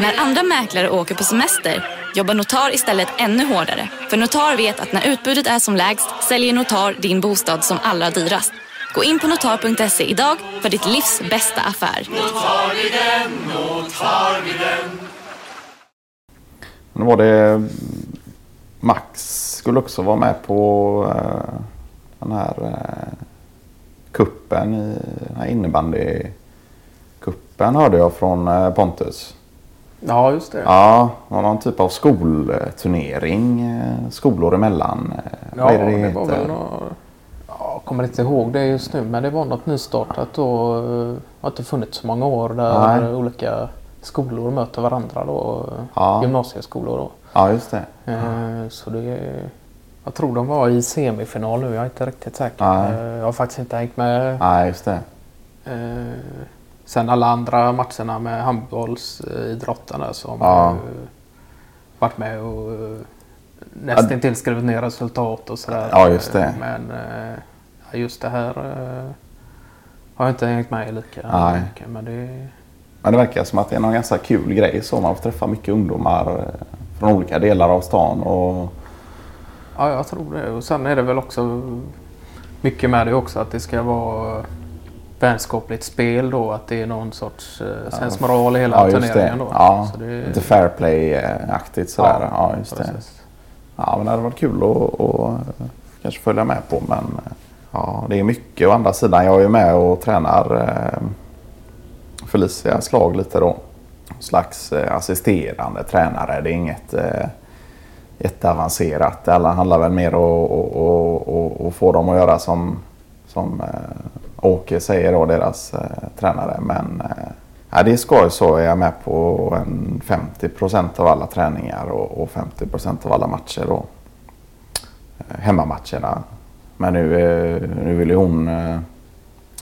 När andra mäklare åker på semester jobbar Notar istället ännu hårdare. För Notar vet att när utbudet är som lägst säljer Notar din bostad som allra dyrast. Gå in på notar.se idag för ditt livs bästa affär. Nu var det Max skulle också vara med på eh, den här eh, kuppen i här innebandykuppen hörde jag från eh, Pontus. Ja, just det. Ja, någon typ av skolturnering eh, skolor emellan. Eh, Ja, Vad är det det, det var väl något... Ja, jag kommer inte ihåg det just nu, men det var något nystartat. Det har inte funnits så många år där Nej. olika skolor möter varandra då. Ja. Gymnasieskolor då. Ja, just det. Så det... Jag tror de var i semifinal nu, jag är inte riktigt säker. Nej. Eh, Jag har faktiskt inte hängt med. Nej, just det. Eh, Sen alla andra matcherna med handbollsidrotten där som Ja. eh, varit med och nästintill skrivit ner resultat och sådär. Ja, just det. Men ja, just det här har jag inte hängt med i lika Nej. mycket. Men det, Men det verkar som att det är någon ganska kul grej så man får träffa mycket ungdomar från olika delar av stan. Och, ja, jag tror det. Och sen är det väl också mycket med det också att det ska vara vänskapligt spel då. Att det är någon sorts eh, sensmoral i hela ja, just turneringen det. då. Ja, Så det- lite fair play-aktigt sådär. Ja, just det. precis. Ja, men det hade varit kul att, att kanske följa med på. Men eh, ja, det är mycket. Å andra sidan, jag är ju med och tränar eh, Felicias lag lite då. Slags eh, assisterande tränare. Det är inget eh, jätteavancerat. Det handlar väl mer om att- få dem att göra som, som eh, Åke säger då, deras eh, tränare. Men eh, ja, det är skoj så är jag med på en 50 procent av alla träningar och, och 50 procent av alla matcher. Då. Eh, Hemmamatcherna. Men nu, eh, nu vill ju hon, eh,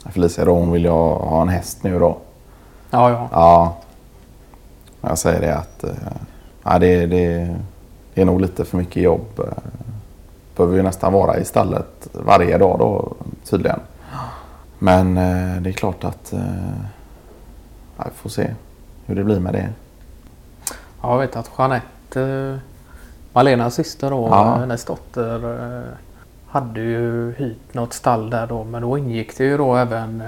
Felicia då, hon vill ju ha ha en häst nu då. Ja, ja. Ja. Jag säger det att ja, det, det, det är nog lite för mycket jobb. eh. Behöver ju nästan vara i stallet varje dag då tydligen. Men eh, det är klart att eh, ja, vi får se hur det blir med det. Ja, Jag vet att Jeanette, Malenas syster då, Ja. hennes dotter, hade ju hyrt något stall där då. Men då ingick det ju då även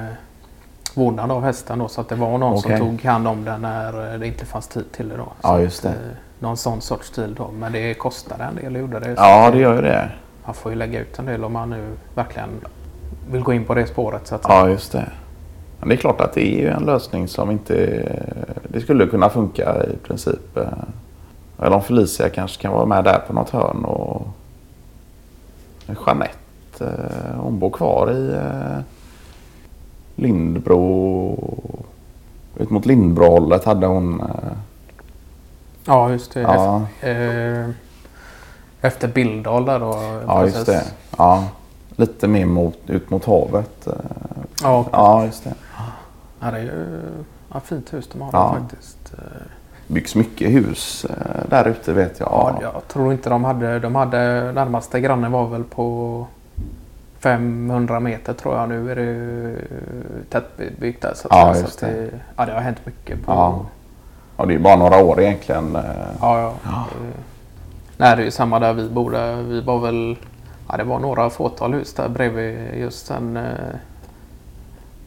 vårdnad av hästen då. Så att det var någon Okej. som tog hand om den när det inte fanns tid till det då. Ja, just att, det. eh, Någon sån sorts stil då. Men det kostade en del, gjorde det. Så Ja, att, det gör ju det. Man får ju lägga ut en del om man nu verkligen vill gå in på det spåret så att säga. Ja, just det. Men det är klart att det är ju en lösning som inte... Det skulle kunna funka i princip. eh. Eller om Felicia kanske kan vara med där på något hörn och... Jeanette, eh, hon bor kvar i eh, Lindbro. Ut mot Lindbrohållet hade hon... Ja, just det. Ja, Eh, Efter Billdal där då. ja, just det. Ja, lite mer mot, ut mot havet. eh. Ja, Ja, just det. Ja, det är ju ja, fint hus de har Ja. där faktiskt. Eh, byggs mycket hus där ute vet jag. Ja, jag tror inte de hade... De hade närmaste grannen var väl på 500 meter tror jag. Nu är det ju tättbebyggt där. Så att Ja, så att det. Ja, det har hänt mycket. På, Ja. Ja, det är bara några år egentligen. eh. ja. ja. Det, nej, det är ju samma där vi bor. Vi var väl... Ja, det var några fåtal hus där bredvid. Just sen eh,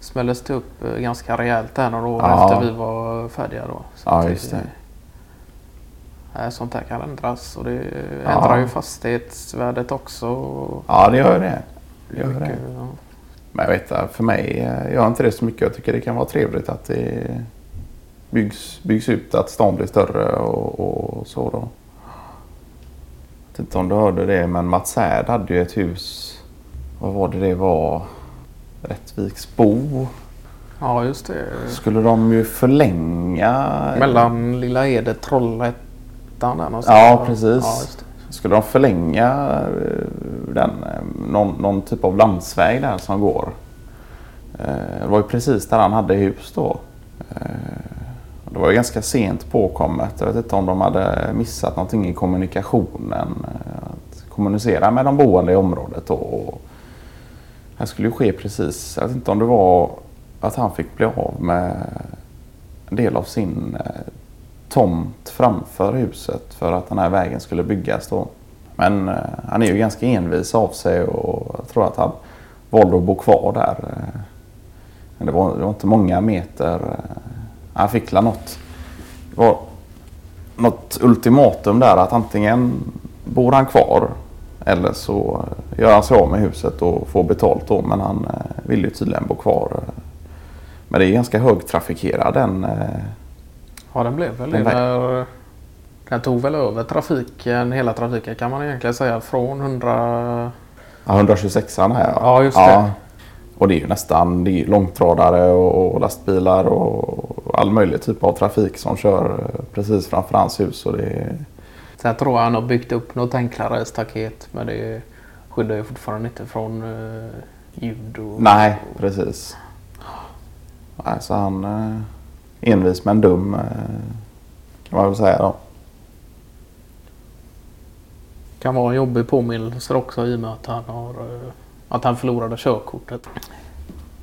smälldes det upp eh, ganska rejält där några år Ja. efter vi var färdiga då. Så Ja, just det. Nej, sånt här kan ändras och det Ja. ändrar ju fastighetsvärdet också. Ja, det gör det. det, gör Mycket, det. ja. Men jag vet för mig eh, gör inte det så mycket. Jag tycker det kan vara trevligt att det byggs, byggs ut, att stan blir större och, och så då. Jag vet inte om du hörde det, men Mats Härd hade ju ett hus. Vad var det det var? Rättviksbo. ja, just det. Skulle de ju förlänga. Mellan Lilla Ede, Trollhättan där någonstans. Ja, precis. Ja. Skulle de förlänga eh, den, eh, någon, någon typ av landsväg där som går. Eh, Det var ju precis där han hade hus då. Det var ju ganska sent påkommet. Jag vet inte om de hade missat någonting i kommunikationen. Eh, att kommunicera med de boende i området då. Och Det här skulle ju ske precis, jag vet inte om det var att han fick bli av med en del av sin eh, tomt framför huset för att den här vägen skulle byggas då. Men eh, han är ju ganska envis av sig och jag tror att han valde att bo kvar där. Men det var, det var inte många meter eh, Han fick la något, det var något ultimatum där att antingen bor han kvar eller så gör han sig av med huset och får betalt då. Men han eh, vill ju tydligen bo kvar. Men det är ganska högtrafikerad den. eh, Ja, den blev väl det. Den när- Den tog väl över trafiken, hela trafiken kan man egentligen säga från 100... Ja, 126 här Ja, just det. Och det är ju nästan det är långtradare och lastbilar och all möjlig typ av trafik som kör eh, precis framför hans hus. Och det är, Sen tror jag han har byggt upp något enklare staket men det skyddar ju fortfarande inte från uh, ljud och... nej, precis. Nej, så han eh, envis men dum eh, kan man väl säga då. Kan vara en jobbig påminnelse också i och med att han, har, eh, att han förlorade körkortet.